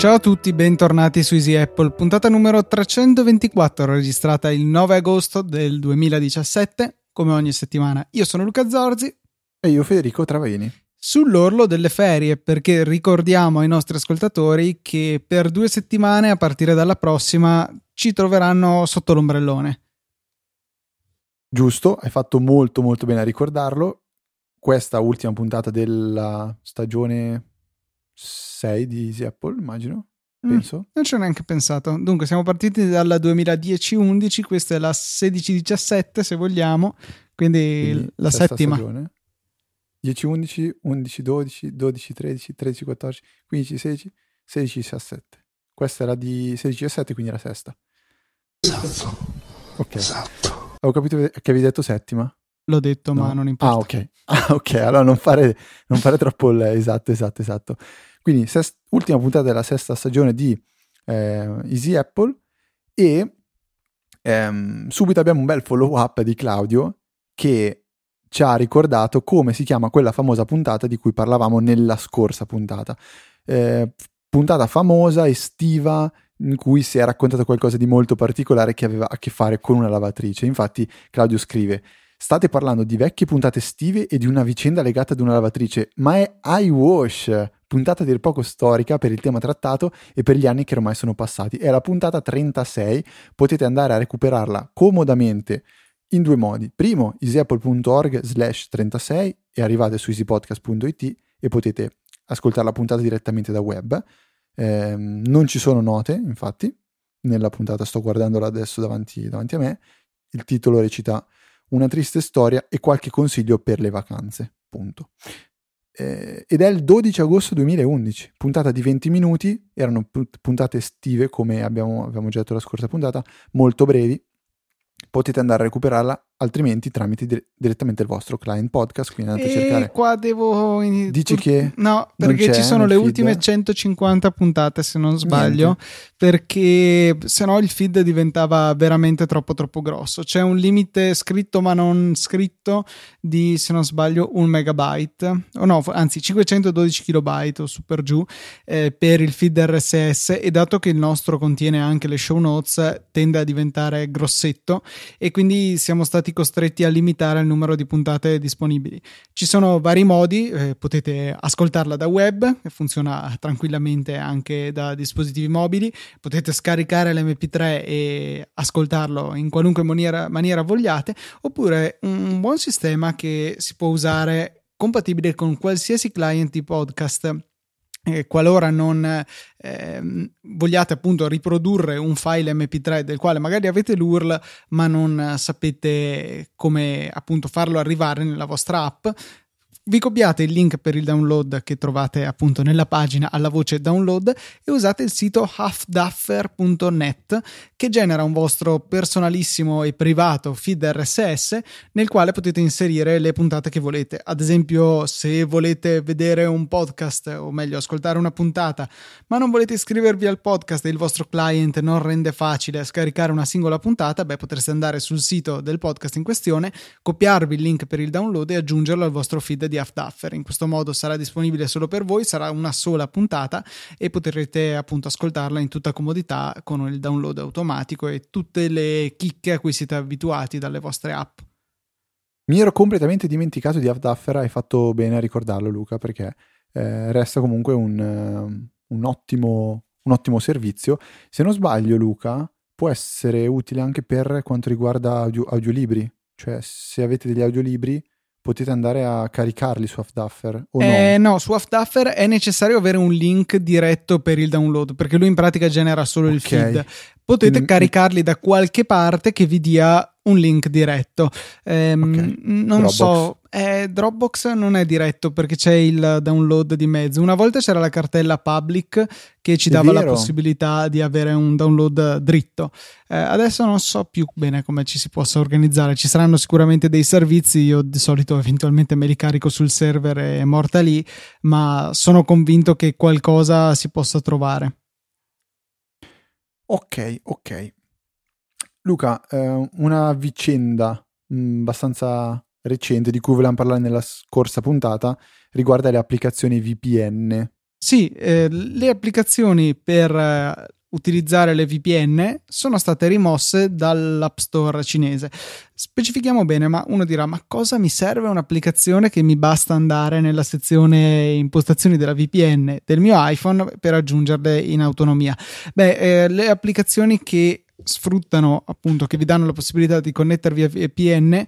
Ciao a tutti, bentornati su Easy Apple, puntata numero 324, registrata il 9 agosto del 2017, come ogni settimana. Io sono Luca Zorzi. E io Federico Travaini. Sull'orlo delle ferie, perché ricordiamo ai nostri ascoltatori che per due settimane, a partire dalla prossima, ci troveranno sotto l'ombrellone. Giusto, hai fatto molto molto bene a ricordarlo. Questa ultima puntata della stagione 6 di Easy Apple, immagino. Mm, Penso. Mm, non ci ho neanche pensato. Dunque, siamo partiti dalla 2010-11, questa è la 16-17 se vogliamo, quindi, quindi la settima. Stagione. 10, 11, 11, 12, 12, 13, 13, 14, 15, 16, 16, 17. Questa era di 16, 17, quindi la sesta. Esatto. Ok. Esatto. Avevo capito che avevi detto settima. L'ho detto, no. ma non importa. Ah, ok. Ah, ok. Allora non fare, non fare troppo il... Esatto, esatto, esatto. Quindi, sest- ultima puntata della sesta stagione di eh, Easy Apple e ehm, subito abbiamo un bel follow up di Claudio che ci ha ricordato come si chiama quella famosa puntata di cui parlavamo nella scorsa puntata. Eh, puntata famosa, estiva, in cui si è raccontato qualcosa di molto particolare che aveva a che fare con una lavatrice. Infatti Claudio scrive State parlando di vecchie puntate estive e di una vicenda legata ad una lavatrice, ma è iWash, puntata dir poco storica per il tema trattato e per gli anni che ormai sono passati. È la puntata 36, potete andare a recuperarla comodamente in due modi. Primo, easyapple.org slash 36 e arrivate su easypodcast.it e potete ascoltare la puntata direttamente da web. Eh, non ci sono note, infatti, nella puntata sto guardandola adesso davanti, davanti a me. Il titolo recita Una triste storia e qualche consiglio per le vacanze. Punto. Eh, ed è il 12 agosto 2011, puntata di 20 minuti, erano puntate estive come abbiamo, abbiamo già detto la scorsa puntata, molto brevi, potete andare a recuperarla altrimenti tramite dire- direttamente il vostro client podcast quindi andate e a cercare qua devo dici che no perché ci sono le feed? ultime 150 puntate se non sbaglio Niente. perché se no il feed diventava veramente troppo troppo grosso c'è un limite scritto ma non scritto di se non sbaglio un megabyte o no anzi 512 kilobyte o super giù eh, per il feed RSS e dato che il nostro contiene anche le show notes tende a diventare grossetto e quindi siamo stati costretti a limitare il numero di puntate disponibili. Ci sono vari modi, eh, potete ascoltarla da web, funziona tranquillamente anche da dispositivi mobili, potete scaricare l'MP3 e ascoltarlo in qualunque maniera, maniera vogliate, oppure un buon sistema che si può usare compatibile con qualsiasi client di podcast qualora non eh, vogliate appunto riprodurre un file mp3 del quale magari avete l'URL ma non sapete come appunto farlo arrivare nella vostra app vi copiate il link per il download che trovate appunto nella pagina alla voce download e usate il sito halfduffer.net che genera un vostro personalissimo e privato feed RSS nel quale potete inserire le puntate che volete. Ad esempio, se volete vedere un podcast o meglio ascoltare una puntata, ma non volete iscrivervi al podcast e il vostro client non rende facile scaricare una singola puntata, beh potreste andare sul sito del podcast in questione, copiarvi il link per il download e aggiungerlo al vostro feed di Half Duffer. In questo modo sarà disponibile solo per voi, sarà una sola puntata e potrete appunto ascoltarla in tutta comodità con il download automatico e tutte le chicche a cui siete abituati dalle vostre app. Mi ero completamente dimenticato di Half Duffer, hai fatto bene a ricordarlo Luca perché eh, resta comunque un, uh, un, ottimo, un ottimo servizio. Se non sbaglio Luca, può essere utile anche per quanto riguarda audio, audiolibri, cioè se avete degli audiolibri potete andare a caricarli su Afduffer o eh, no? no, su Afduffer è necessario avere un link diretto per il download perché lui in pratica genera solo okay. il feed. Potete Quindi, caricarli da qualche parte che vi dia un link diretto. Ehm, okay. Non Dropbox. so, eh, Dropbox non è diretto perché c'è il download di mezzo. Una volta c'era la cartella public che ci dava la possibilità di avere un download dritto. Eh, adesso non so più bene come ci si possa organizzare. Ci saranno sicuramente dei servizi. Io di solito eventualmente me li carico sul server e morta lì, ma sono convinto che qualcosa si possa trovare. Ok, ok. Luca, eh, una vicenda mh, mm, abbastanza recente di cui volevamo parlare nella scorsa puntata riguarda le applicazioni VPN. Sì, eh, le applicazioni per eh, utilizzare le VPN sono state rimosse dall'App Store cinese. Specifichiamo bene, ma uno dirà: ma cosa mi serve un'applicazione che mi basta andare nella sezione impostazioni della VPN del mio iPhone per aggiungerle in autonomia? Beh, eh, le applicazioni che sfruttano appunto che vi danno la possibilità di connettervi a VPN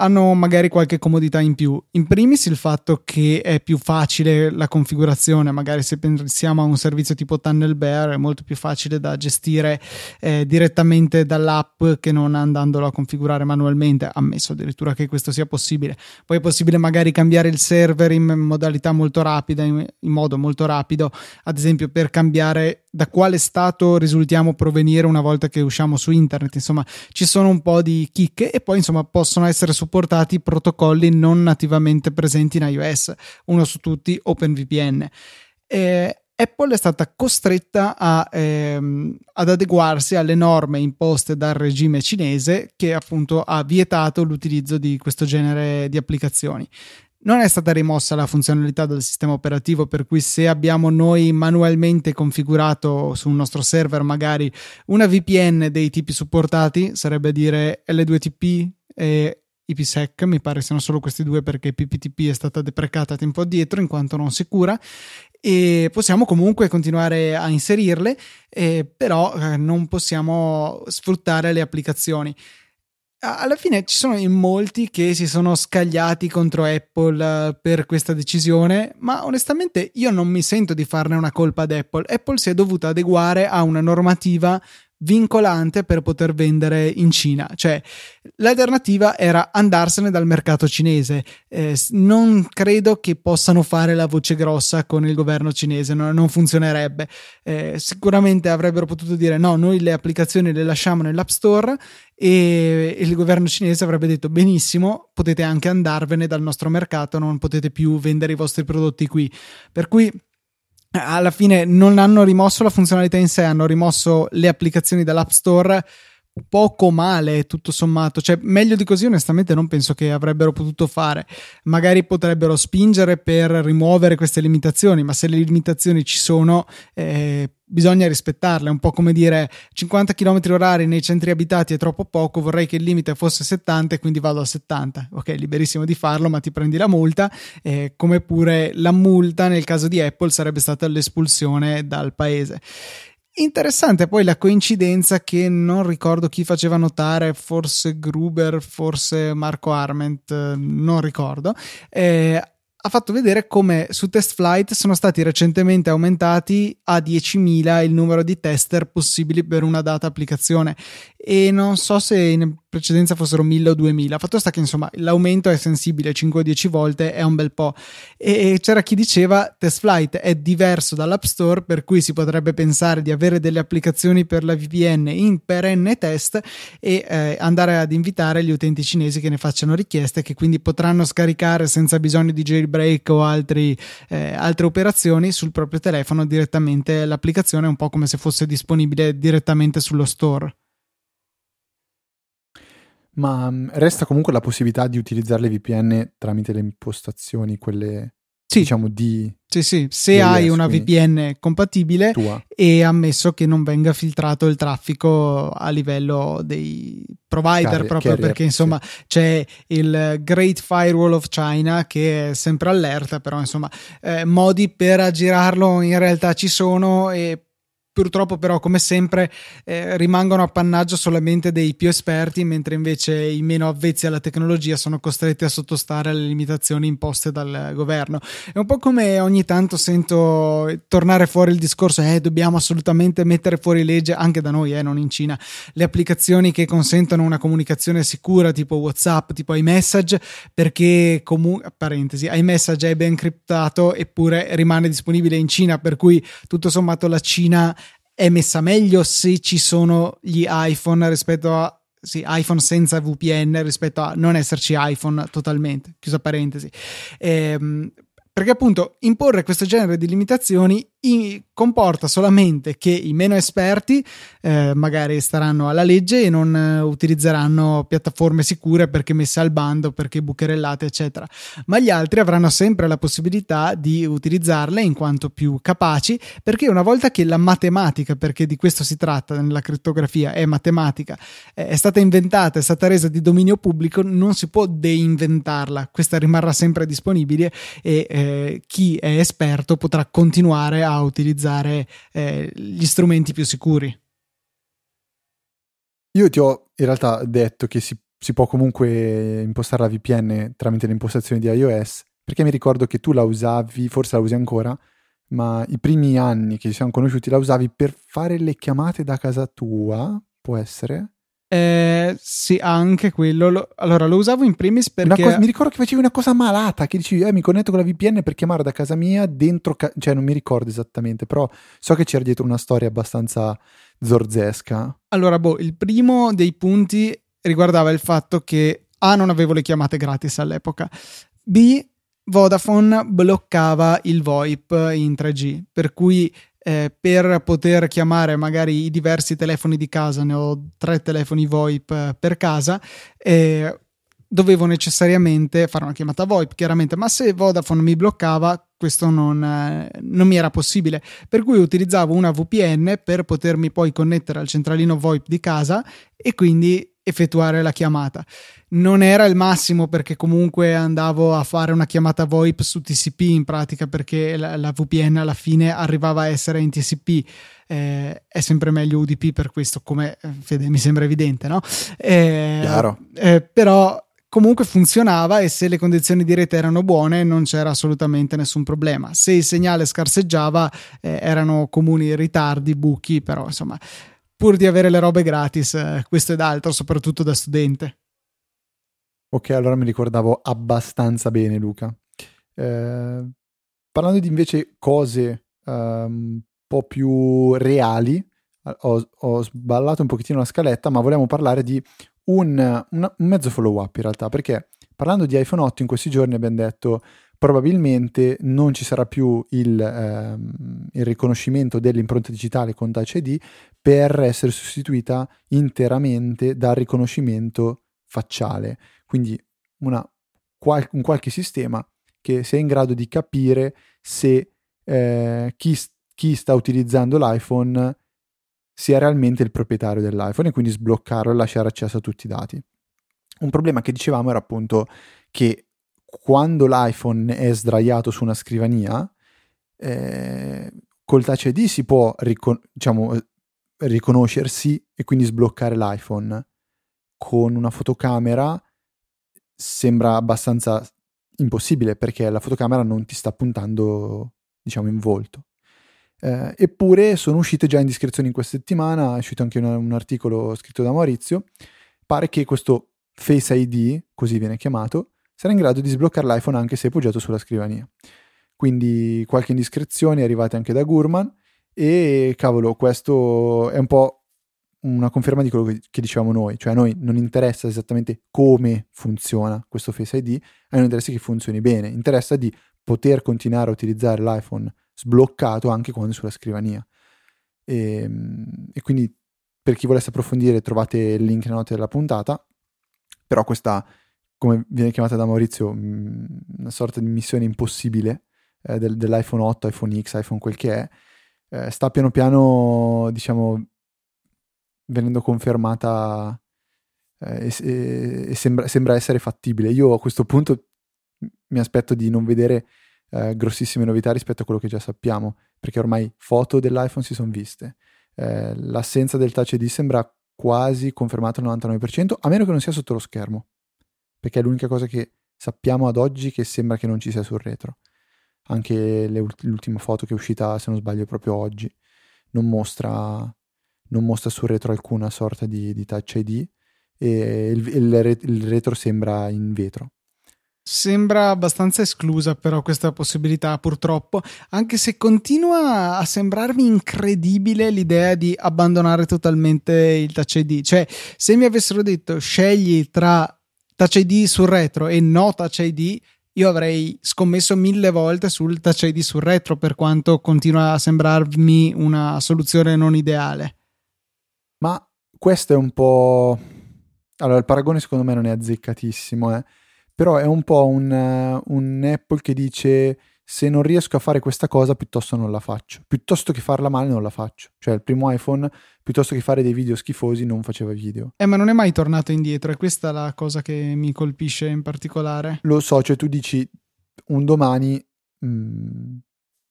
hanno magari qualche comodità in più. In primis il fatto che è più facile la configurazione, magari se pensiamo a un servizio tipo Tunnel Bear è molto più facile da gestire eh, direttamente dall'app che non andandolo a configurare manualmente, ammesso addirittura che questo sia possibile. Poi è possibile magari cambiare il server in modalità molto rapida, in, in modo molto rapido, ad esempio per cambiare da quale stato risultiamo provenire una volta che usciamo su internet. Insomma, ci sono un po' di chicche e poi insomma possono essere supportati protocolli non nativamente presenti in iOS, uno su tutti OpenVPN. Eh, Apple è stata costretta a, ehm, ad adeguarsi alle norme imposte dal regime cinese che appunto ha vietato l'utilizzo di questo genere di applicazioni non è stata rimossa la funzionalità del sistema operativo, per cui se abbiamo noi manualmente configurato su un nostro server magari una VPN dei tipi supportati, sarebbe dire L2TP e IPsec, mi pare siano solo questi due perché PPTP è stata deprecata tempo addietro in quanto non sicura e possiamo comunque continuare a inserirle, eh, però eh, non possiamo sfruttare le applicazioni alla fine ci sono in molti che si sono scagliati contro Apple eh, per questa decisione, ma onestamente io non mi sento di farne una colpa ad Apple. Apple si è dovuta adeguare a una normativa vincolante per poter vendere in Cina. Cioè, l'alternativa era andarsene dal mercato cinese. Eh, non credo che possano fare la voce grossa con il governo cinese, no, non funzionerebbe. Eh, sicuramente avrebbero potuto dire no, noi le applicazioni le lasciamo nell'App Store e il governo cinese avrebbe detto benissimo, potete anche andarvene dal nostro mercato, non potete più vendere i vostri prodotti qui. Per cui alla fine non hanno rimosso la funzionalità in sé, hanno rimosso le applicazioni dall'App Store poco male tutto sommato cioè meglio di così onestamente non penso che avrebbero potuto fare magari potrebbero spingere per rimuovere queste limitazioni ma se le limitazioni ci sono eh, bisogna rispettarle, un po' come dire 50 km orari nei centri abitati è troppo poco, vorrei che il limite fosse 70 e quindi vado a 70. Ok, liberissimo di farlo, ma ti prendi la multa, eh, come pure la multa nel caso di Apple sarebbe stata l'espulsione dal paese. Interessante poi la coincidenza che non ricordo chi faceva notare, forse Gruber, forse Marco Arment, non ricordo. Eh, ha fatto vedere come su Test Flight sono stati recentemente aumentati a 10.000 il numero di tester possibili per una data applicazione e non so se in precedenza fossero 1000 o 2000. Fatto sta che insomma l'aumento è sensibile 5-10 volte, è un bel po'. E c'era chi diceva Test Flight è diverso dall'App Store, per cui si potrebbe pensare di avere delle applicazioni per la VPN in perenne test e eh, andare ad invitare gli utenti cinesi che ne facciano richieste, che quindi potranno scaricare senza bisogno di jailbreak o altri, eh, altre operazioni sul proprio telefono direttamente l'applicazione, un po' come se fosse disponibile direttamente sullo store ma mm, resta comunque la possibilità di utilizzare le VPN tramite le impostazioni, quelle sì. diciamo di... Sì, sì, se hai una VPN compatibile tua. e ammesso che non venga filtrato il traffico a livello dei provider, Carri- proprio carrier, perché insomma sì. c'è il Great Firewall of China che è sempre allerta, però insomma eh, modi per aggirarlo in realtà ci sono e purtroppo però come sempre eh, rimangono appannaggio solamente dei più esperti mentre invece i meno avvezzi alla tecnologia sono costretti a sottostare alle limitazioni imposte dal governo. È un po' come ogni tanto sento tornare fuori il discorso eh dobbiamo assolutamente mettere fuori legge anche da noi eh, non in Cina. Le applicazioni che consentono una comunicazione sicura tipo Whatsapp tipo iMessage perché comunque parentesi iMessage è ben criptato eppure rimane disponibile in Cina per cui tutto sommato la Cina è messa meglio se ci sono gli iPhone rispetto a sì, iPhone senza VPN rispetto a non esserci iPhone totalmente, chiusa parentesi. Ehm, perché appunto imporre questo genere di limitazioni i, comporta solamente che i meno esperti eh, magari staranno alla legge e non eh, utilizzeranno piattaforme sicure perché messe al bando, perché bucherellate, eccetera. Ma gli altri avranno sempre la possibilità di utilizzarle in quanto più capaci, perché una volta che la matematica, perché di questo si tratta nella crittografia, è matematica, eh, è stata inventata, è stata resa di dominio pubblico, non si può deinventarla. Questa rimarrà sempre disponibile e eh, chi è esperto potrà continuare a utilizzarla utilizzare eh, gli strumenti più sicuri. Io ti ho in realtà detto che si, si può comunque impostare la VPN tramite le impostazioni di iOS, perché mi ricordo che tu la usavi, forse la usi ancora, ma i primi anni che ci siamo conosciuti la usavi per fare le chiamate da casa tua, può essere? Eh, sì, anche quello. Lo, allora, lo usavo in primis perché. Cosa, mi ricordo che facevi una cosa malata. Che dicevi, eh, mi connetto con la VPN per chiamare da casa mia dentro. Ca- cioè, non mi ricordo esattamente, però so che c'era dietro una storia abbastanza zorzesca. Allora, boh, il primo dei punti riguardava il fatto che A. Non avevo le chiamate gratis all'epoca. B. Vodafone bloccava il VoIP in 3G, per cui eh, per poter chiamare magari i diversi telefoni di casa, ne ho tre telefoni VoIP eh, per casa, eh, dovevo necessariamente fare una chiamata VoIP, chiaramente, ma se Vodafone mi bloccava, questo non, eh, non, mi era possibile. Per cui utilizzavo una VPN per potermi poi connettere al centralino VoIP di casa e quindi effettuare la chiamata. Non era il massimo perché comunque andavo a fare una chiamata VoIP su TCP in pratica perché la, la VPN alla fine arrivava a essere in TCP. Eh, è sempre meglio UDP per questo, come eh, Fede, mi sembra evidente, no? Eh, Chiaro. Eh, però comunque funzionava e se le condizioni di rete erano buone non c'era assolutamente nessun problema. Se il segnale scarseggiava eh, erano comuni ritardi, buchi, però insomma pur di avere le robe gratis, eh, questo ed altro, soprattutto da studente. Ok, allora mi ricordavo abbastanza bene, Luca. Eh, parlando di invece cose um, un po' più reali, eh, ho, ho, sballato un pochettino la scaletta, ma volevamo parlare di un, un, mezzo follow up in realtà, perché parlando di iPhone 8 in questi giorni abbiamo detto probabilmente non ci sarà più il, ehm, il, riconoscimento dell'impronta digitale con Touch ID per essere sostituita interamente dal riconoscimento facciale. Quindi una, qual- un qualche sistema che sia in grado di capire se eh, chi, chi sta utilizzando l'iPhone sia realmente il proprietario dell'iPhone e quindi sbloccarlo e lasciare accesso a tutti i dati. Un problema che dicevamo era appunto che quando l'iPhone è sdraiato su una scrivania, eh, col Touch ID si può ricon- diciamo, riconoscersi e quindi sbloccare l'iPhone. Con una fotocamera sembra abbastanza impossibile perché la fotocamera non ti sta puntando, diciamo, in volto. Eh, eppure sono uscite già indiscrezioni in questa settimana, è uscito anche un, un articolo scritto da Maurizio. Pare che questo Face ID, così viene chiamato, sarà in grado di sbloccare l'iPhone anche se poggiato sulla scrivania. Quindi qualche indiscrezione è arrivata anche da Gurman e cavolo, questo è un po' una conferma di quello che, che dicevamo noi, cioè a noi non interessa esattamente come funziona questo Face ID, a noi interessa che funzioni bene, interessa di poter continuare a utilizzare l'iPhone sbloccato anche quando è sulla scrivania. E, ehm, e quindi per chi volesse approfondire trovate il link nella nota della puntata, però questa come viene chiamata da Maurizio, mm, una sorta di missione impossibile eh, del, dell'iPhone 8, iPhone X, iPhone quel che è, eh, sta piano piano, diciamo, venendo confermata eh, e, e sembra, sembra, essere fattibile. Io a questo punto mi aspetto di non vedere eh, grossissime novità rispetto a quello che già sappiamo, perché ormai foto dell'iPhone si sono viste. Eh, l'assenza del Touch ID sembra quasi confermata al 99%, a meno che non sia sotto lo schermo perché è l'unica cosa che sappiamo ad oggi che sembra che non ci sia sul retro. Anche le, l'ultima foto che è uscita, se non sbaglio, proprio oggi, non mostra, non mostra sul retro alcuna sorta di, di touch ID e il, il, il retro sembra in vetro. Sembra abbastanza esclusa però questa possibilità purtroppo, anche se continua a sembrarmi incredibile l'idea di abbandonare totalmente il Touch ID. Cioè, se mi avessero detto scegli tra Touch ID sul retro e no Touch ID, io avrei scommesso mille volte sul Touch ID sul retro, per quanto continua a sembrarmi una soluzione non ideale. Ma questo è un po'. Allora, il paragone secondo me non è azzeccatissimo, eh? però è un po' un, un Apple che dice se non riesco a fare questa cosa piuttosto non la faccio, piuttosto che farla male non la faccio. Cioè il primo iPhone, piuttosto che fare dei video schifosi, non faceva video. Eh, ma non è mai tornato indietro, e questa è la cosa che mi colpisce in particolare. Lo so, cioè tu dici un domani, mm,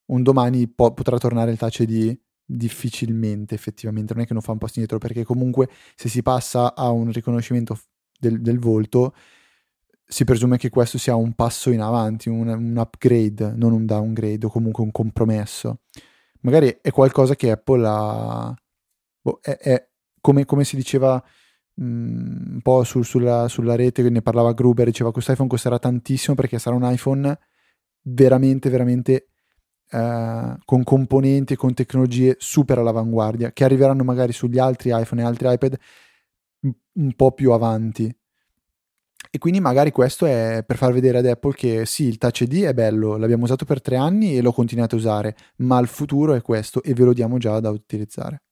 un domani po- potrà tornare il Touch ID difficilmente effettivamente, non è che non fa un passo indietro, perché comunque se si passa a un riconoscimento del, del volto si presume che questo sia un passo in avanti, un, un, upgrade, non un downgrade o comunque un compromesso. Magari è qualcosa che Apple ha... Boh, è, è come, come, si diceva mh, mm, un po' sul, sulla, sulla, rete, ne parlava Gruber, diceva questo iPhone costerà tantissimo perché sarà un iPhone veramente, veramente eh, con componenti e con tecnologie super all'avanguardia, che arriveranno magari sugli altri iPhone e altri iPad un po' più avanti e quindi magari questo è per far vedere ad Apple che sì, il Touch ID è bello, l'abbiamo usato per tre anni e lo continuate a usare, ma il futuro è questo e ve lo diamo già da utilizzare.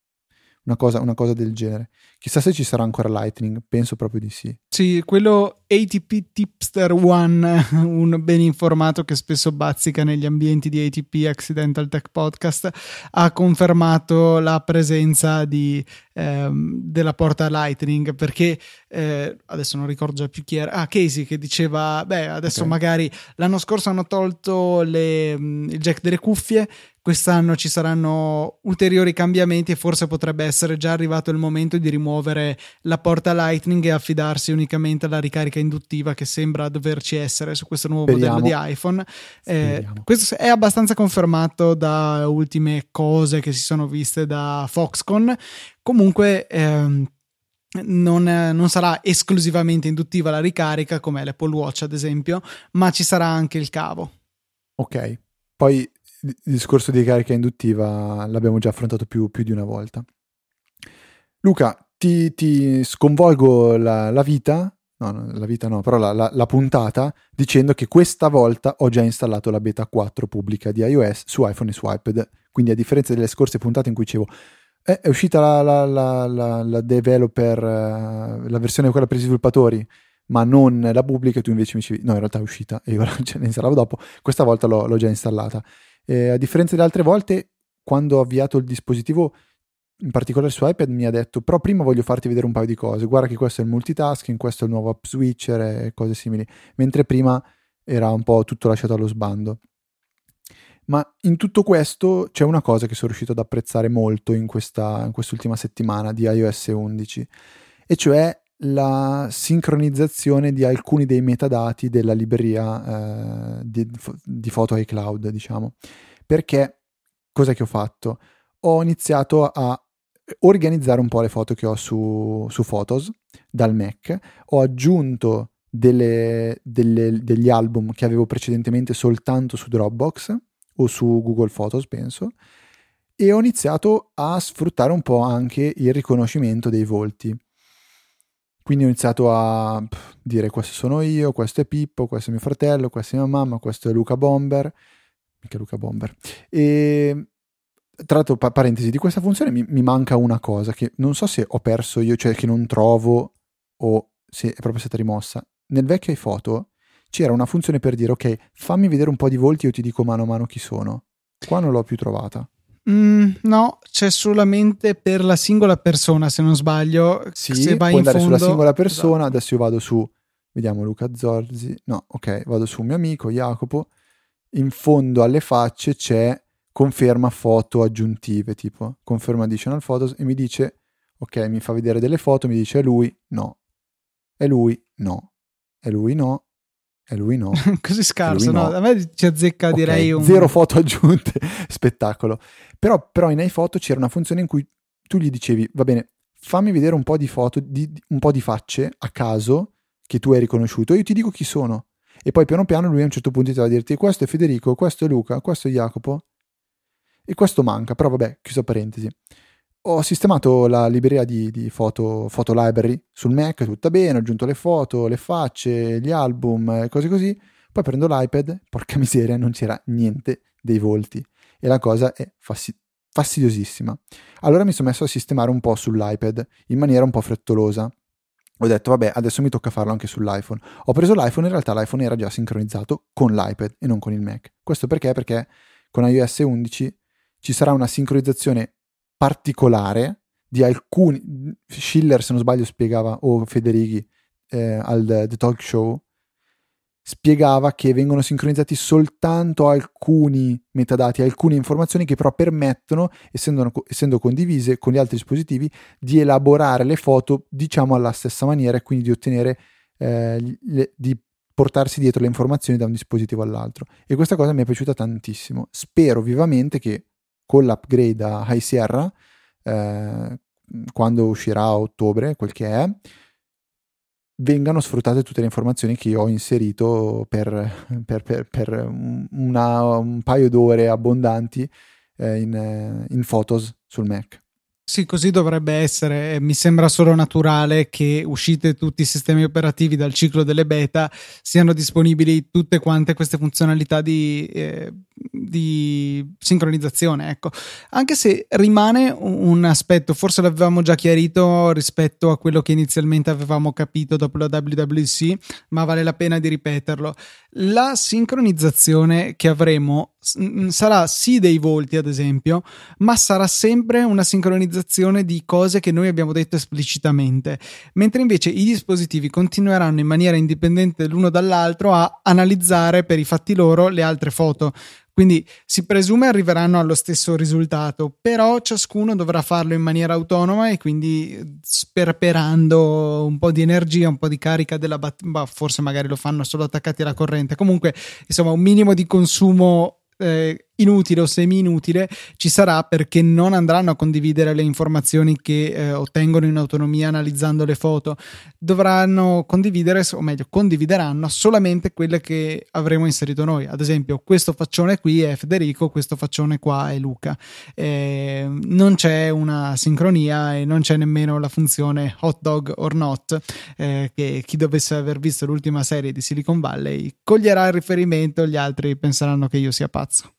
Una cosa, una cosa del genere. Chissà se ci sarà ancora Lightning, penso proprio di sì. Sì, quello ATP Tipster One, un ben informato che spesso bazzica negli ambienti di ATP Accidental Tech Podcast, ha confermato la presenza di, ehm, della porta Lightning perché eh, adesso non ricordo già più chi era. Ah, Casey che diceva: Beh, adesso okay. magari l'anno scorso hanno tolto le, il jack delle cuffie quest'anno ci saranno ulteriori cambiamenti e forse potrebbe essere già arrivato il momento di rimuovere la porta Lightning e affidarsi unicamente alla ricarica induttiva che sembra doverci essere su questo nuovo Speriamo. modello di iPhone. Eh, questo è abbastanza confermato da ultime cose che si sono viste da Foxconn. Comunque. Ehm, non, non, sarà esclusivamente induttiva la ricarica come l'Apple Watch ad esempio, ma ci sarà anche il cavo. Ok, poi il discorso di carica induttiva l'abbiamo già affrontato più, più di una volta. Luca, ti, ti sconvolgo la, la, vita, no, la vita no, però la, la, la, puntata dicendo che questa volta ho già installato la beta 4 pubblica di iOS su iPhone e su iPad. Quindi a differenza delle scorse puntate in cui dicevo eh, è uscita la, developer, uh, la versione quella per i sviluppatori, ma non la pubblica, tu invece mi dicevi no, in realtà è uscita e io ce ne installavo dopo. Questa volta l'ho, l'ho già installata. Eh, a differenza delle altre volte, quando ho avviato il dispositivo, in particolare su iPad, mi ha detto: Però prima voglio farti vedere un paio di cose. Guarda che questo è il multitasking, questo è il nuovo app switcher e cose simili. Mentre prima era un po' tutto lasciato allo sbando. Ma in tutto questo c'è una cosa che sono riuscito ad apprezzare molto in, questa, in quest'ultima settimana di iOS 11, e cioè la sincronizzazione di alcuni dei metadati della libreria eh, di, di foto iCloud, diciamo. Perché cosa che ho fatto? Ho iniziato a organizzare un po' le foto che ho su, su Photos dal Mac, ho aggiunto delle, delle, degli album che avevo precedentemente soltanto su Dropbox o su Google Photos, penso, e ho iniziato a sfruttare un po' anche il riconoscimento dei volti. Quindi ho iniziato a dire questo sono io, questo è Pippo, questo è mio fratello, questa è mia mamma, questo è Luca Bomber. Mica Luca Bomber. E tra l'altro, pa- parentesi, di questa funzione mi, mi, manca una cosa che non so se ho perso io, cioè che non trovo o se è proprio stata rimossa. Nel vecchio iPhoto c'era una funzione per dire ok, fammi vedere un po' di volti e io ti dico mano a mano chi sono. Qua non l'ho più trovata. Mm, no, c'è solamente per la singola persona, se non sbaglio. Sì, se vai puoi andare fondo... sulla singola persona. Esatto. Adesso io vado su, vediamo Luca Zorzi. No, ok, vado su un mio amico Jacopo. In fondo alle facce c'è conferma foto aggiuntive, tipo conferma additional photos e mi dice, ok, mi fa vedere delle foto, mi dice è lui, no. È lui, no. È lui, no. E lui no. Così scarso, no. no. A me ci azzecca okay, direi un... Zero foto aggiunte, spettacolo. Però, però in iPhoto c'era una funzione in cui tu gli dicevi, va bene, fammi vedere un po' di foto, di, un po' di facce a caso che tu hai riconosciuto e io ti dico chi sono. E poi piano piano lui a un certo punto ti va a dirti questo è Federico, questo è Luca, questo è Jacopo. E questo manca, però vabbè, chiusa parentesi ho sistemato la libreria di, di foto, foto, library sul Mac, tutta bene, ho aggiunto le foto, le facce, gli album, cose così. Poi prendo l'iPad, porca miseria, non c'era niente dei volti e la cosa è fasti- fastidiosissima. Allora mi sono messo a sistemare un po' sull'iPad in maniera un po' frettolosa. Ho detto, vabbè, adesso mi tocca farlo anche sull'iPhone. Ho preso l'iPhone, in realtà l'iPhone era già sincronizzato con l'iPad e non con il Mac. Questo perché? Perché con iOS 11 ci sarà una sincronizzazione particolare di alcuni. Schiller, se non sbaglio, spiegava, o Federighi eh, al The Talk Show, spiegava che vengono sincronizzati soltanto alcuni metadati, alcune informazioni che però permettono, essendo, essendo, condivise con gli altri dispositivi, di elaborare le foto, diciamo, alla stessa maniera e quindi di ottenere, eh, le, di portarsi dietro le informazioni da un dispositivo all'altro. E questa cosa mi è piaciuta tantissimo. Spero vivamente che con l'upgrade a High Sierra, eh, quando uscirà a ottobre, quel che è, vengano sfruttate tutte le informazioni che io ho inserito per, per, per, per una, un paio d'ore abbondanti eh, in, in Photos sul Mac. Sì, così dovrebbe essere. Mi sembra solo naturale che uscite tutti i sistemi operativi dal ciclo delle beta siano disponibili tutte quante queste funzionalità di, eh, di sincronizzazione. Ecco. Anche se rimane un aspetto, forse l'avevamo già chiarito rispetto a quello che inizialmente avevamo capito dopo la WWC, ma vale la pena di ripeterlo. La sincronizzazione che avremo sarà sì dei volti, ad esempio, ma sarà sempre una sincronizzazione di cose che noi abbiamo detto esplicitamente, mentre invece i dispositivi continueranno in maniera indipendente l'uno dall'altro a analizzare per i fatti loro le altre foto. Quindi si presume arriveranno allo stesso risultato, però ciascuno dovrà farlo in maniera autonoma e quindi sperperando un po' di energia, un po' di carica della batteria, forse magari lo fanno solo attaccati alla corrente. Comunque, insomma, un minimo di consumo eh, inutile o semi-inutile ci sarà perché non andranno a condividere le informazioni che eh, ottengono in autonomia analizzando le foto, dovranno condividere, o meglio, condivideranno solamente quelle che avremo inserito noi. Ad esempio, questo faccione qui è Federico, questo faccione qua è Luca. Eh, non c'è una sincronia e non c'è nemmeno la funzione hot dog or not, eh, che chi dovesse aver visto l'ultima serie di Silicon Valley coglierà il riferimento, gli altri penseranno che io sia pazzo.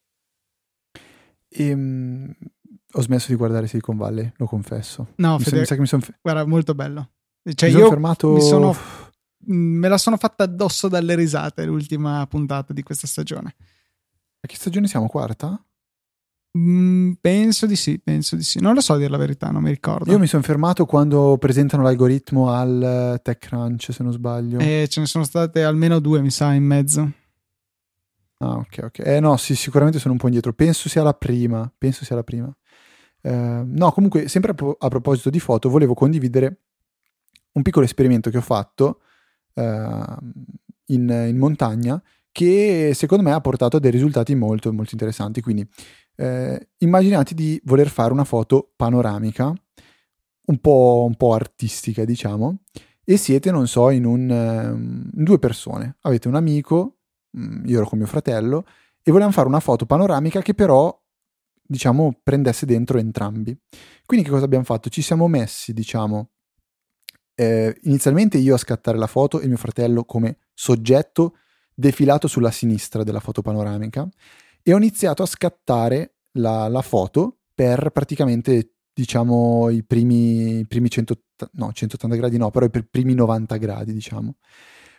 E, ehm, ho smesso di guardare Silicon Valley, lo confesso. No, mi, Fede... mi sa che mi sono... Guarda, molto bello. Cioè, mi io fermato... mi sono... me la sono fatta addosso dalle risate l'ultima puntata di questa stagione. A che stagione siamo? Quarta? Mm, penso di sì, penso di sì. Non lo so dire la verità, non mi ricordo. Io mi sono fermato quando presentano l'algoritmo al TechCrunch, se non sbaglio. E ce ne sono state almeno due, mi sa, in mezzo. Ah, ok, ok. Eh no, sì, sicuramente sono un po' indietro. Penso sia la prima. Penso sia la prima. Eh, no, comunque, sempre a, pro- a, proposito di foto, volevo condividere un piccolo esperimento che ho fatto eh, in, in, montagna che secondo me ha portato a dei risultati molto, molto interessanti. Quindi, eh, immaginate di voler fare una foto panoramica, un po', un po artistica, diciamo, e siete, non so, in, un, in due persone. Avete un amico io ero con mio fratello, e volevamo fare una foto panoramica che però, diciamo, prendesse dentro entrambi. Quindi che cosa abbiamo fatto? Ci siamo messi, diciamo, eh, inizialmente io a scattare la foto e mio fratello come soggetto defilato sulla sinistra della foto panoramica e ho iniziato a scattare la, la foto per praticamente diciamo i primi, primi 180, no, 180 gradi no, però i primi 90 gradi diciamo.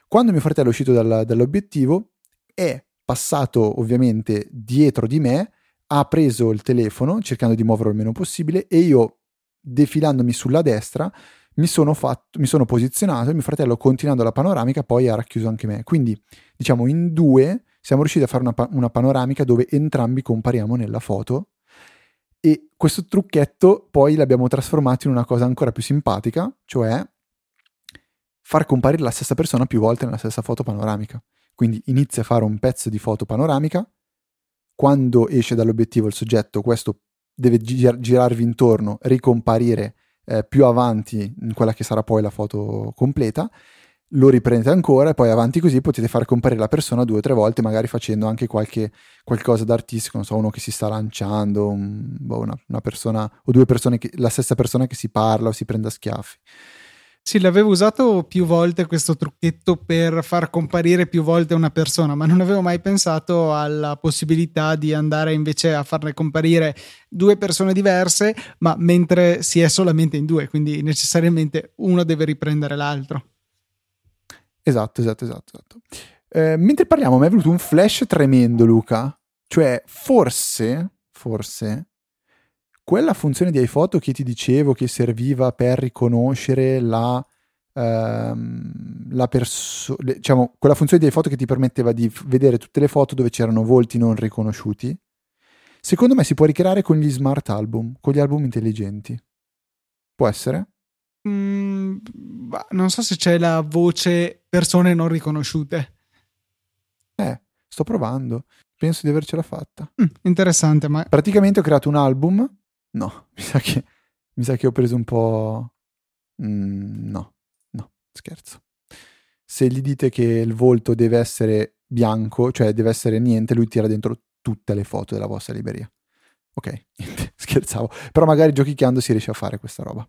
Quando mio fratello è uscito dal, dall'obiettivo è passato ovviamente dietro di me, ha preso il telefono cercando di muoverlo il meno possibile e io defilandomi sulla destra mi sono, fatto, mi sono posizionato e mio fratello continuando la panoramica poi ha racchiuso anche me. Quindi diciamo in due siamo riusciti a fare una, una panoramica dove entrambi compariamo nella foto e questo trucchetto poi l'abbiamo trasformato in una cosa ancora più simpatica, cioè far comparire la stessa persona più volte nella stessa foto panoramica. Quindi inizia a fare un pezzo di foto panoramica, quando esce dall'obiettivo il soggetto, questo deve gir- girarvi intorno, ricomparire eh, più avanti in quella che sarà poi la foto completa, lo riprendete ancora e poi avanti così potete far comparire la persona due o tre volte, magari facendo anche qualche, qualcosa d'artistico, non so, uno che si sta lanciando, un, boh, una, una, persona o due persone, che, la stessa persona che si parla o si prende a schiaffi. Sì, l'avevo usato più volte questo trucchetto per far comparire più volte una persona, ma non avevo mai pensato alla possibilità di andare invece a farne comparire due persone diverse, ma mentre si è solamente in due, quindi necessariamente uno deve riprendere l'altro. Esatto, esatto, esatto. esatto. Eh, mentre parliamo, mi è venuto un flash tremendo, Luca. Cioè, forse, forse, quella funzione di iPhoto che ti dicevo che serviva per riconoscere la, ehm, la persona, diciamo, quella funzione di iPhoto che ti permetteva di vedere tutte le foto dove c'erano volti non riconosciuti, secondo me si può ricreare con gli smart album, con gli album intelligenti. Può essere? Mm, non so se c'è la voce persone non riconosciute. Eh, sto provando. Penso di avercela fatta. Mm, interessante, ma... Praticamente ho creato un album. No, mi sa che, mi sa che ho preso un po'... Mm, no, no, scherzo. Se gli dite che il volto deve essere bianco, cioè deve essere niente, lui tira dentro tutte le foto della vostra libreria. Ok, scherzavo. Però magari giochicchiando si riesce a fare questa roba.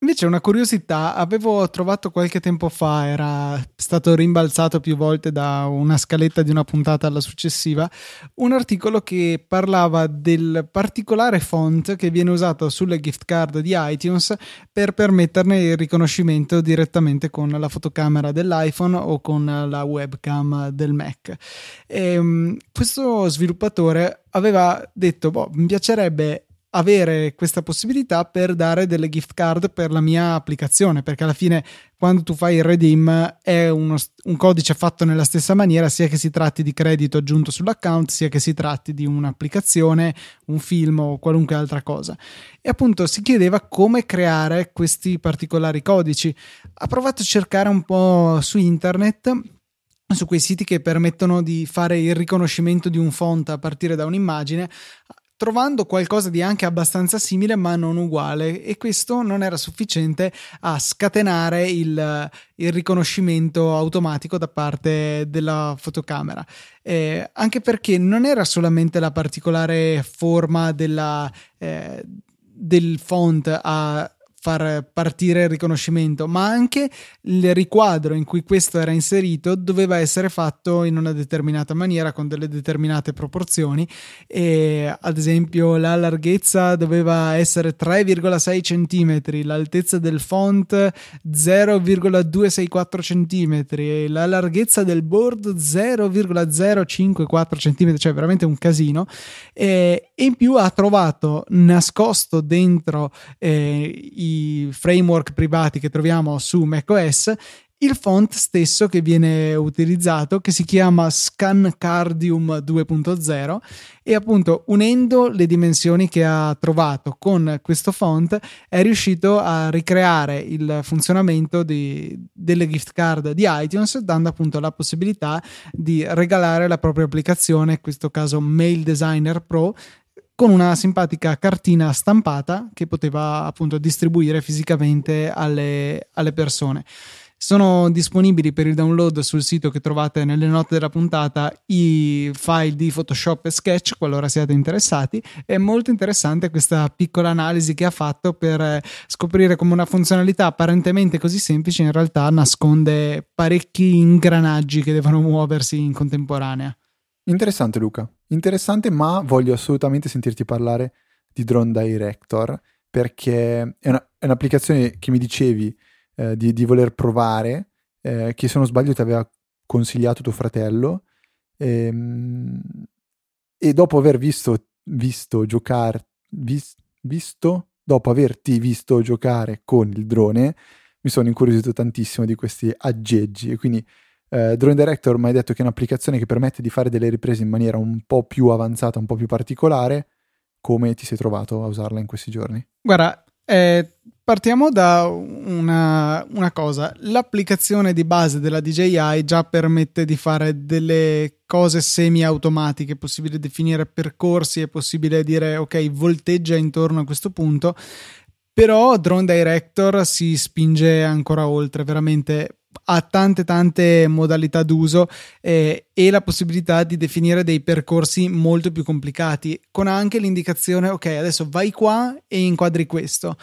Invece una curiosità, avevo trovato qualche tempo fa, era stato rimbalzato più volte da una scaletta di una puntata alla successiva, un articolo che parlava del particolare font che viene usato sulle gift card di iTunes per permetterne il riconoscimento direttamente con la fotocamera dell'iPhone o con la webcam del Mac. E, ehm, questo sviluppatore aveva detto, boh, mi piacerebbe avere questa possibilità per dare delle gift card per la mia applicazione perché alla fine quando tu fai il redeem è uno, un codice fatto nella stessa maniera sia che si tratti di credito aggiunto sull'account sia che si tratti di un'applicazione un film o qualunque altra cosa. E appunto si chiedeva come creare questi particolari codici. Ha provato a cercare un po' su internet su quei siti che permettono di fare il riconoscimento di un font a partire da un'immagine trovando qualcosa di anche abbastanza simile ma non uguale. E questo non era sufficiente a scatenare il, il riconoscimento automatico da parte della fotocamera. Eh, anche perché non era solamente la particolare forma della, eh, del font a far partire il riconoscimento, ma anche il riquadro in cui questo era inserito doveva essere fatto in una determinata maniera, con delle determinate proporzioni. E, ad esempio, la larghezza doveva essere 3,6 cm, l'altezza del font 0,264 cm, e la larghezza del board 0,054 cm, cioè veramente un casino. E, in più ha trovato nascosto dentro eh, i framework privati che troviamo su macOS il font stesso che viene utilizzato che si chiama Scancardium 2.0 e appunto unendo le dimensioni che ha trovato con questo font è riuscito a ricreare il funzionamento di, delle gift card di iTunes dando appunto la possibilità di regalare la propria applicazione in questo caso Mail Designer Pro con una simpatica cartina stampata che poteva appunto distribuire fisicamente alle, alle persone. Sono disponibili per il download sul sito che trovate nelle note della puntata i file di Photoshop e Sketch qualora siate interessati. È molto interessante questa piccola analisi che ha fatto per scoprire come una funzionalità apparentemente così semplice in realtà nasconde parecchi ingranaggi che devono muoversi in contemporanea. Interessante Luca, interessante ma voglio assolutamente sentirti parlare di Drone Director perché è, una, è un'applicazione che mi dicevi eh, di, di, voler provare, eh, che se non sbaglio ti aveva consigliato tuo fratello ehm, e dopo aver visto, visto giocare, vis, visto, dopo averti visto giocare con il drone mi sono incuriosito tantissimo di questi aggeggi e quindi eh, Drone Director mi hai detto che è un'applicazione che permette di fare delle riprese in maniera un po' più avanzata, un po' più particolare. Come ti sei trovato a usarla in questi giorni? Guarda, eh, partiamo da una, una, cosa. L'applicazione di base della DJI già permette di fare delle cose semi-automatiche, è possibile definire percorsi, è possibile dire ok, volteggia intorno a questo punto. Però Drone Director si spinge ancora oltre, veramente ha tante tante modalità d'uso eh, e la possibilità di definire dei percorsi molto più complicati con anche l'indicazione ok adesso vai qua e inquadri questo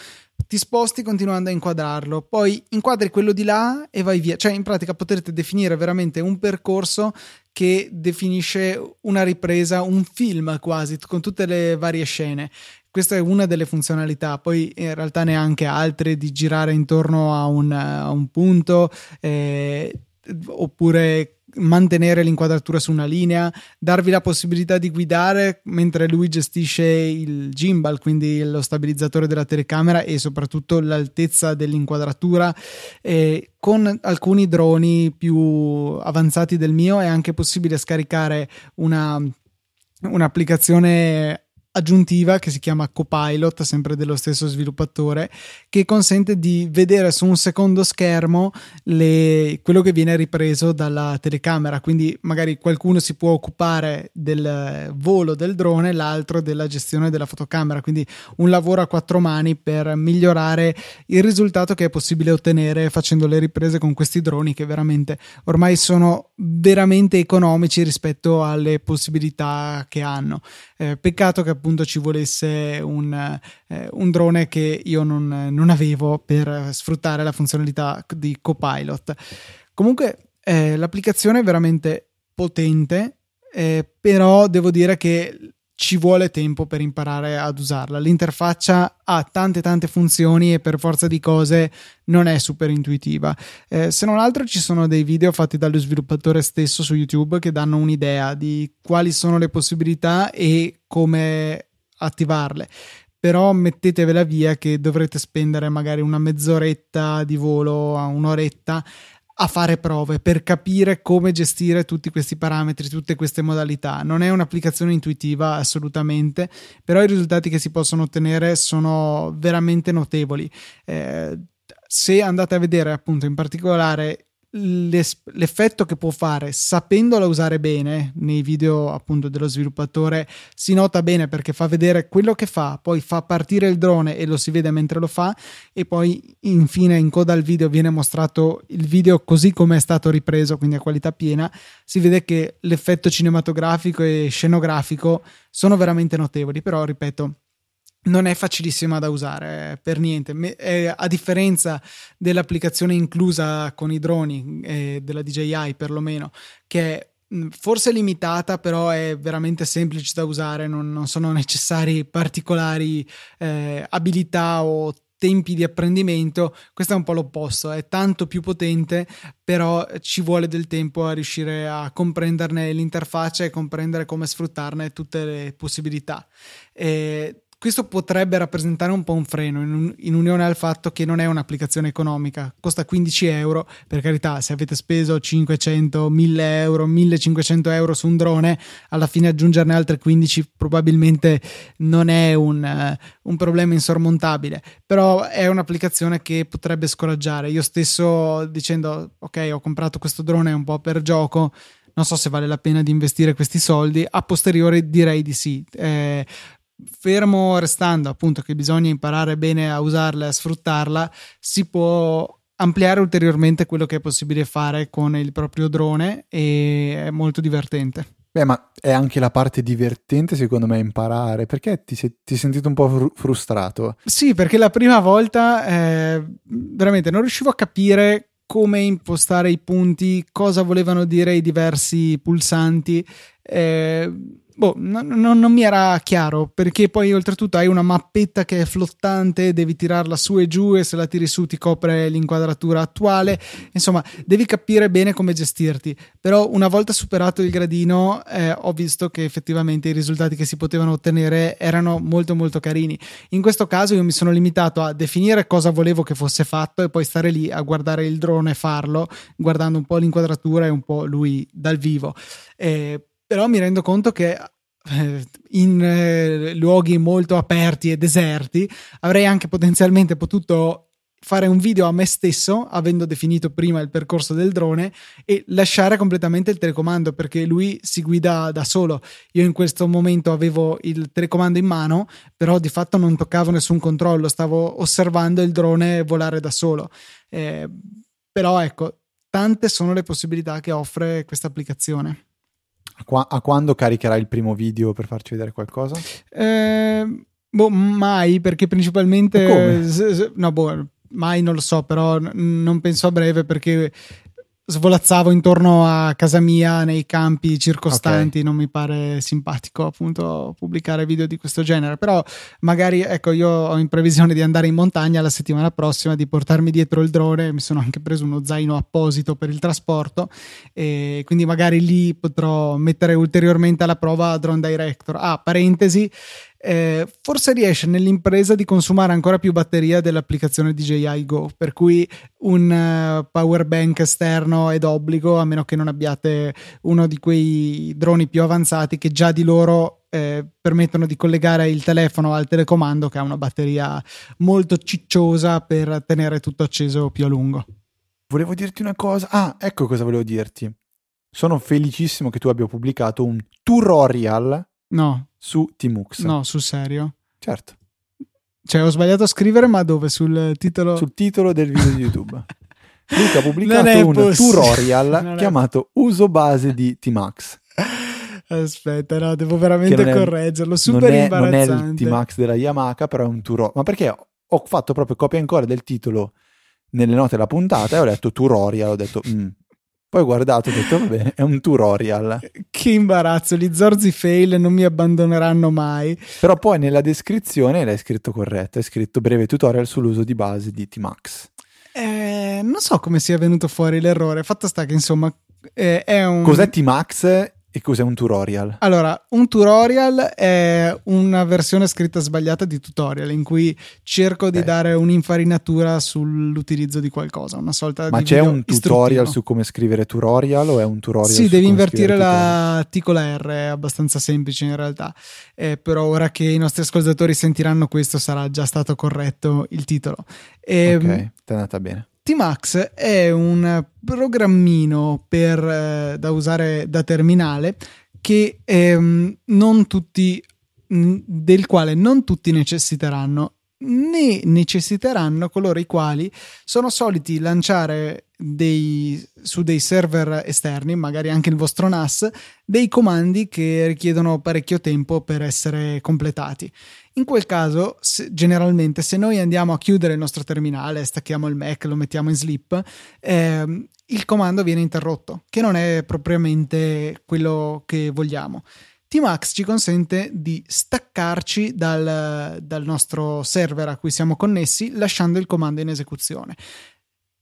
ti sposti continuando a inquadrarlo, poi inquadri quello di là e vai via. Cioè, in pratica potrete definire veramente un percorso che definisce una ripresa, un film quasi, con tutte le varie scene. Questa è una delle funzionalità, poi in realtà ne ha anche altre di girare intorno a un, a un punto, eh, oppure mantenere l'inquadratura su una linea, darvi la possibilità di guidare mentre lui gestisce il gimbal, quindi lo stabilizzatore della telecamera e soprattutto l'altezza dell'inquadratura. E con alcuni droni più avanzati del mio è anche possibile scaricare una un'applicazione aggiuntiva che si chiama Copilot, sempre dello stesso sviluppatore, che consente di vedere su un secondo schermo le, quello che viene ripreso dalla telecamera. Quindi magari qualcuno si può occupare del volo del drone, l'altro della gestione della fotocamera. Quindi un lavoro a quattro mani per migliorare il risultato che è possibile ottenere facendo le riprese con questi droni che veramente ormai sono veramente economici rispetto alle possibilità che hanno. Eh, peccato che appunto ci volesse un, eh, un drone che io non, non, avevo per sfruttare la funzionalità di Copilot. Comunque eh, l'applicazione è veramente potente, eh, però devo dire che ci vuole tempo per imparare ad usarla. L'interfaccia ha tante tante funzioni e per forza di cose non è super intuitiva. Eh, se non altro ci sono dei video fatti dallo sviluppatore stesso su YouTube che danno un'idea di quali sono le possibilità e come attivarle. Però mettetevela via che dovrete spendere magari una mezz'oretta di volo a un'oretta a fare prove per capire come gestire tutti questi parametri, tutte queste modalità. Non è un'applicazione intuitiva assolutamente, però i risultati che si possono ottenere sono veramente notevoli. Eh, se andate a vedere appunto in particolare l'effetto che può fare sapendola usare bene nei video appunto dello sviluppatore si nota bene perché fa vedere quello che fa poi fa partire il drone e lo si vede mentre lo fa e poi infine in coda al video viene mostrato il video così come è stato ripreso quindi a qualità piena. Si vede che l'effetto cinematografico e scenografico sono veramente notevoli però ripeto non è facilissima da usare per niente. A differenza dell'applicazione inclusa con i droni, eh, della DJI perlomeno, che è forse limitata, però è veramente semplice da usare, non, non sono necessari particolari eh, abilità o tempi di apprendimento, questo è un po' l'opposto, è tanto più potente, però ci vuole del tempo a riuscire a comprenderne l'interfaccia e comprendere come sfruttarne tutte le possibilità. E questo potrebbe rappresentare un po' un freno in, in, unione al fatto che non è un'applicazione economica, costa 15 euro, per carità se avete speso 500, 1000 euro, 1500 euro su un drone, alla fine aggiungerne altre 15 probabilmente non è un, uh, un problema insormontabile, però è un'applicazione che potrebbe scoraggiare. Io stesso dicendo ok ho comprato questo drone un po' per gioco, non so se vale la pena di investire questi soldi, a posteriori direi di sì. Eh, fermo restando appunto che bisogna imparare bene a usarla e a sfruttarla, si può ampliare ulteriormente quello che è possibile fare con il proprio drone e è molto divertente. Beh, ma è anche la parte divertente secondo me imparare, perché ti sei, ti sei sentito un po' fr- frustrato? Sì, perché la prima volta eh, veramente non riuscivo a capire come impostare i punti, cosa volevano dire i diversi pulsanti. Eh, boh, no, no, non mi era chiaro perché poi oltretutto hai una mappetta che è flottante, devi tirarla su e giù e se la tiri su ti copre l'inquadratura attuale. Insomma, devi capire bene come gestirti. Però una volta superato il gradino eh, ho visto che effettivamente i risultati che si potevano ottenere erano molto molto carini. In questo caso io mi sono limitato a definire cosa volevo che fosse fatto e poi stare lì a guardare il drone farlo, guardando un po' l'inquadratura e un po' lui dal vivo. Eh, però mi rendo conto che eh, in eh, luoghi molto aperti e deserti avrei anche potenzialmente potuto fare un video a me stesso avendo definito prima il percorso del drone e lasciare completamente il telecomando perché lui si guida da solo. Io in questo momento avevo il telecomando in mano però di fatto non toccavo nessun controllo stavo osservando il drone volare da solo. Eh, però ecco tante sono le possibilità che offre questa applicazione a, qua- a, quando caricherai il primo video per farci vedere qualcosa? Eh, Boh, mai, perché principalmente... S- s- No, boh, mai non lo so, però n- non penso a breve perché svolazzavo intorno a casa mia nei campi circostanti, non mi pare simpatico appunto pubblicare video di questo genere, però magari ecco io ho in previsione di andare in montagna la settimana prossima, di portarmi dietro il drone, mi sono anche preso uno zaino apposito per il trasporto e quindi magari lì potrò mettere ulteriormente alla prova Drone Director. Ah, parentesi, eh, forse riesce nell'impresa di consumare ancora più batteria dell'applicazione DJI Go, per cui un eh, power bank esterno è d'obbligo, a meno che non abbiate uno di quei droni più avanzati che già di loro eh, permettono di collegare il telefono al telecomando che ha una batteria molto cicciosa per tenere tutto acceso più a lungo. Volevo dirti una cosa. Ah, ecco cosa volevo dirti. Sono felicissimo che tu abbia pubblicato un tutorial No, su Timux. no, sul serio. Certo, Cioè, ho sbagliato a scrivere, ma dove? Sul titolo? sul titolo del video di YouTube. Luca ha pubblicato un possibile. tutorial Non è- chiamato Uso base di Tmax. Aspetta, no, devo veramente è- correggerlo. Super non è, non è il imbarazzante. T-Max della Yamaha, però è un tutorial. Ma perché ho fatto proprio copia e incolla del titolo nelle note della puntata e ho letto tutorial, ho detto "Mm". Poi ho guardato e ho detto va bene, è un tutorial. Che imbarazzo, gli Zorzi fail non mi abbandoneranno mai. Però poi nella descrizione l'hai scritto corretto, hai scritto breve tutorial sull'uso di base di T-Max. Eh, non so come sia venuto fuori l'errore. Fatto sta che insomma eh, è un. Cos'è T-Max e cos'è un tutorial? Allora, un tutorial è una versione scritta sbagliata di tutorial in cui cerco di Ok. dare un'infarinatura sull'utilizzo di qualcosa, una sorta Ma di c'è un tutorial su come scrivere tutorial o è un tutorial Sì, devi invertire scrivere tutorial? la T con la R, è abbastanza semplice in realtà. Eh, però ora che i nostri ascoltatori sentiranno questo sarà già stato corretto il titolo. Ehm, Ok, è andata bene. Tmax è un programmino per, eh, da usare da terminale che ehm, non tutti, del quale non tutti necessiteranno né necessiteranno coloro i quali sono soliti lanciare dei, su dei server esterni, magari anche il vostro NAS, dei comandi che richiedono parecchio tempo per essere completati. In quel caso, se- generalmente, se noi andiamo a chiudere il nostro terminale, stacchiamo il Mac, lo mettiamo in sleep, ehm, il comando viene interrotto, che non è propriamente quello che vogliamo. Tmax ci consente di staccarci dal, dal nostro server a cui siamo connessi lasciando il comando in esecuzione.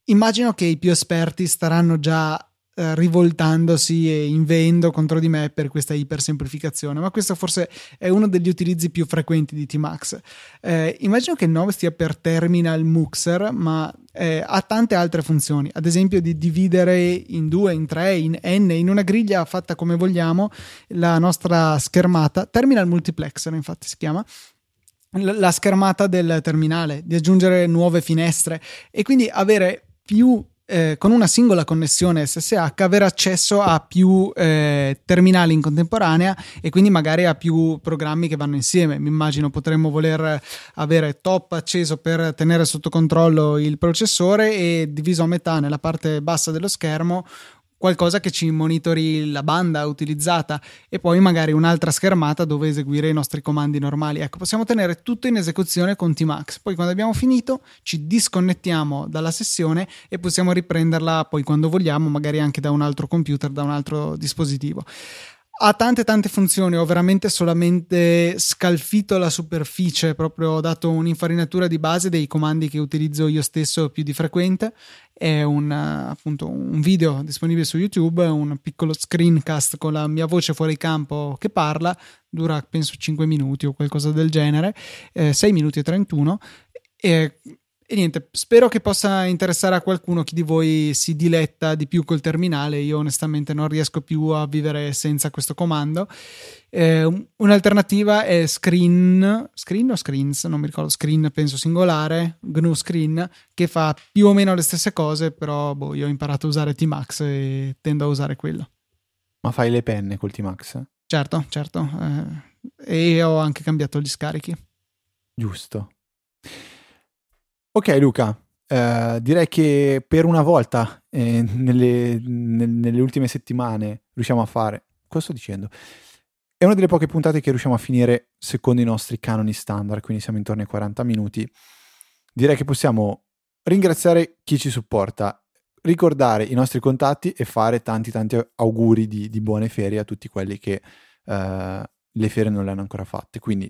Immagino che i più esperti staranno già eh, rivoltandosi e inveendo contro di me per questa ipersemplificazione, ma questo forse è uno degli utilizzi più frequenti di Tmax. Eh, immagino che il nome stia per Terminal Muxer, ma eh, ha tante altre funzioni, ad esempio di dividere in due, in tre, in n, in una griglia fatta come vogliamo la nostra schermata, Terminal Multiplexer infatti si chiama, la schermata del terminale, di aggiungere nuove finestre e quindi avere più eh, con una singola connessione SSH avere accesso a più eh, terminali in contemporanea e quindi magari a più programmi che vanno insieme. Mi immagino potremmo voler avere top acceso per tenere sotto controllo il processore e diviso a metà nella parte bassa dello schermo qualcosa che ci monitori la banda utilizzata e poi magari un'altra schermata dove eseguire i nostri comandi normali. Ecco, possiamo tenere tutto in esecuzione con Tmax. Poi quando abbiamo finito ci disconnettiamo dalla sessione e possiamo riprenderla poi quando vogliamo, magari anche da un altro computer, da un altro dispositivo. Ha tante tante funzioni, ho veramente solamente scalfito la superficie, proprio ho dato un'infarinatura di base dei comandi che utilizzo io stesso più di frequente. È un, appunto, un video disponibile su YouTube, un piccolo screencast con la mia voce fuori campo che parla, dura penso 5 minuti o qualcosa del genere, eh, 6 minuti e 31. E, e niente, spero che possa interessare a qualcuno chi di voi si diletta di più col terminale. Io onestamente non riesco più a vivere senza questo comando. Eh, un- un'alternativa è Screen, Screen o Screens, non mi ricordo, Screen penso singolare, GNU Screen, che fa più o meno le stesse cose, però boh, io ho imparato a usare Tmax e tendo a usare quello. Ma fai le penne col T-Max? Certo, certo. eh, e ho anche cambiato gli scarichi. Giusto. Ok Luca, eh, direi che per una volta eh, nelle, nel- nelle ultime settimane riusciamo a fare... Cosa sto dicendo? è una delle poche puntate che riusciamo a finire secondo i nostri canoni standard, quindi siamo intorno ai 40 minuti. Direi che possiamo ringraziare chi ci supporta, ricordare i nostri contatti e fare tanti tanti auguri di, di buone ferie a tutti quelli che uh, le ferie non le hanno ancora fatte. Quindi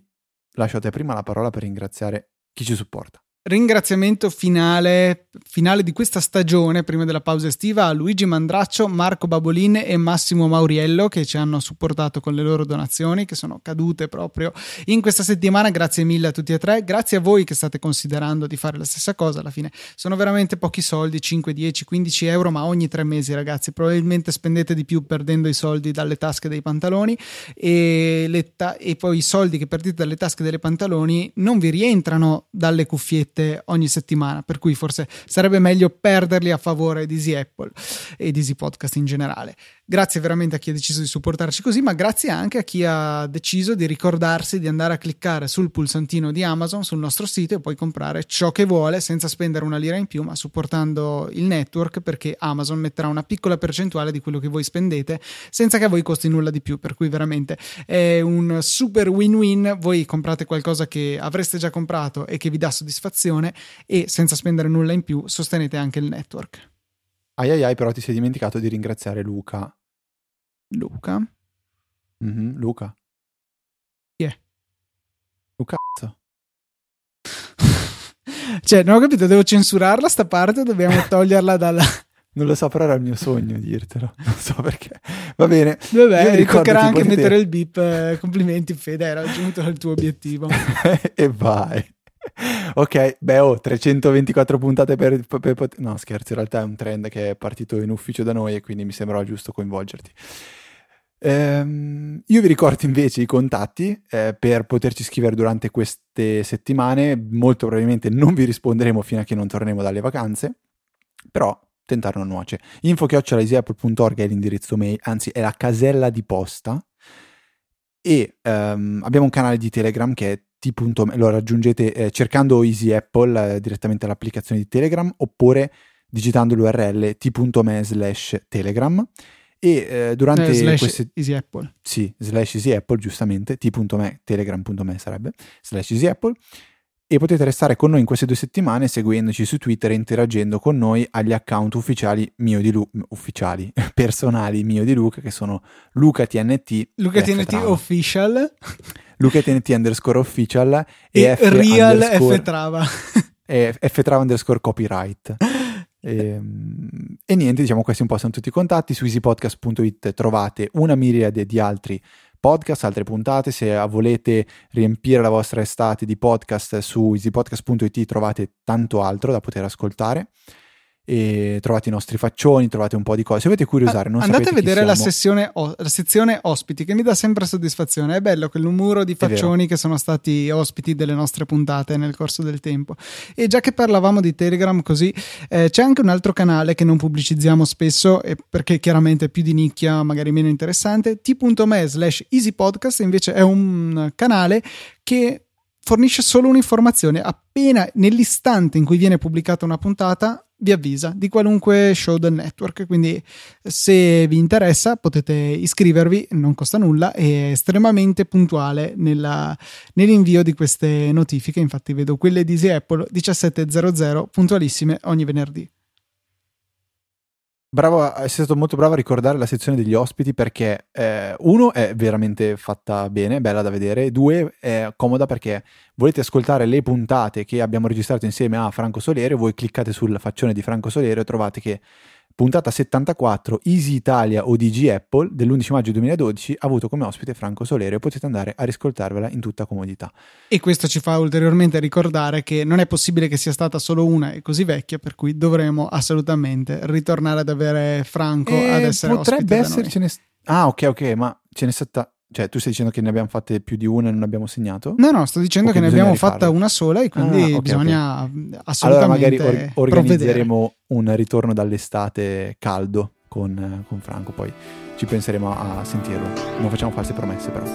lascio a te prima la parola per ringraziare chi ci supporta ringraziamento finale, finale, di questa stagione, prima della pausa estiva, a Luigi Mandraccio, Marco Babolin e Massimo Mauriello che ci hanno supportato con le loro donazioni che sono cadute proprio in questa settimana. Grazie mille a tutti e tre. Grazie a voi che state considerando di fare la stessa cosa. Alla fine sono veramente pochi soldi, 5, 10, 15 euro, ma ogni tre mesi, ragazzi. Probabilmente spendete di più perdendo i soldi dalle tasche dei pantaloni e, ta- e poi i soldi che perdete dalle tasche dei pantaloni non vi rientrano dalle cuffiette uscite ogni settimana, per cui forse sarebbe meglio perderli a favore di Easy Apple e di Easy Podcast in generale. Grazie veramente a chi ha deciso di supportarci così, ma grazie anche a chi ha deciso di ricordarsi di andare a cliccare sul pulsantino di Amazon sul nostro sito e poi comprare ciò che vuole senza spendere una lira in più, ma supportando il network perché Amazon metterà una piccola percentuale di quello che voi spendete senza che a voi costi nulla di più, per cui veramente è un super win-win, voi comprate qualcosa che avreste già comprato e che vi dà soddisfazione e senza spendere nulla in più sostenete anche il network. Ai ai ai, però ti sei dimenticato di ringraziare Luca. Luca? Mm-hmm, Luca. Chi è? Luca. cioè, non ho capito, devo censurarla sta parte o dobbiamo toglierla dalla... Non lo so, però era il mio sogno dirtelo. Non so perché. Va bene. Vabbè, mi toccherà anche potete... mettere il beep. Eh, complimenti, Fede, hai raggiunto il tuo obiettivo. e vai. Ok, beh, oh, 324 puntate per, per, per, No, scherzo, in realtà è un trend che è partito in ufficio da noi e quindi mi sembrava giusto coinvolgerti. Ehm, io vi ricordo invece i contatti eh, per poterci scrivere durante queste settimane. Molto probabilmente non vi risponderemo fino a che non torneremo dalle vacanze, però tentare non nuoce. info.easyapple.org è l'indirizzo mail, anzi è la casella di posta e um, abbiamo un canale di Telegram che è t.me, lo raggiungete eh, cercando Easy Apple eh, direttamente all'applicazione di Telegram oppure digitando l'URL t.me slash Telegram. E eh, durante eh, slash queste... Easy Apple. Sì, slash Easy Apple giustamente, t.me, telegram.me sarebbe, slash Easy Apple. E potete restare con noi in queste due settimane seguendoci su Twitter e interagendo con noi agli account ufficiali mio di Luca, ufficiali, personali mio di Luca che sono LucaTNT Luca TNT Official Luca TNT underscore official e, e F real F trava. E F trava underscore copyright. E, ehm, e, niente diciamo questi un po' sono tutti i contatti. Su easypodcast.it trovate una miriade di altri podcast, altre puntate. Se volete riempire la vostra estate di podcast su easypodcast.it trovate tanto altro da poter ascoltare e trovate i nostri faccioni, trovate un po' di cose. Se avete curiosare, non andate a vedere la, sessione, la sezione ospiti che mi dà sempre soddisfazione. È bello quel numero di faccioni che sono stati ospiti delle nostre puntate nel corso del tempo. E già che parlavamo di Telegram, così eh, c'è anche un altro canale che non pubblicizziamo spesso perché chiaramente è più di nicchia, magari meno interessante. t.me slash easypodcast invece è un canale che fornisce solo un'informazione appena nell'istante in cui viene pubblicata una puntata vi avvisa di qualunque show del network. Quindi, se vi interessa, potete iscrivervi, non costa nulla, è estremamente puntuale nella, nell'invio di queste notifiche. Infatti, vedo quelle di Easy Apple 1700 puntualissime ogni venerdì. Bravo, sei stato molto bravo a ricordare la sezione degli ospiti perché eh, uno è veramente fatta bene, bella da vedere, due è comoda perché volete ascoltare le puntate che abbiamo registrato insieme a Franco Solerio, voi cliccate sul faccione di Franco Solerio e trovate che puntata 74 Easy Italia o DG Apple dell'11 maggio 2012 ha avuto come ospite Franco Solerio e potete andare a riscoltarvela in tutta comodità. E questo ci fa ulteriormente ricordare che non è possibile che sia stata solo una e così vecchia, per cui dovremo assolutamente ritornare ad avere Franco e ad essere potrebbe essercene... Ah, ok, ok, ma ce n'è stata cioè, tu stai dicendo che ne abbiamo fatte più di una e non abbiamo segnato? No, no, sto dicendo che, che ne abbiamo rifarlo. fatta una sola e quindi ah, okay, bisogna okay. assolutamente. Allora, magari or- organizzeremo provvedere. un ritorno dall'estate caldo con, con, Franco, poi ci penseremo a sentirlo. Non facciamo false promesse, però.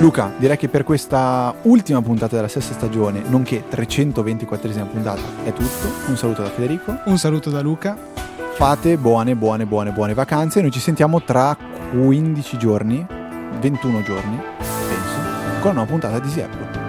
Luca, direi che per questa ultima puntata della sesta stagione, nonché 324esima puntata, è tutto. Un saluto da Federico. Un saluto da Luca. Fate buone, buone, buone, buone vacanze. Noi ci sentiamo tra 15 giorni 21 giorni, penso, con una nuova puntata di Apple.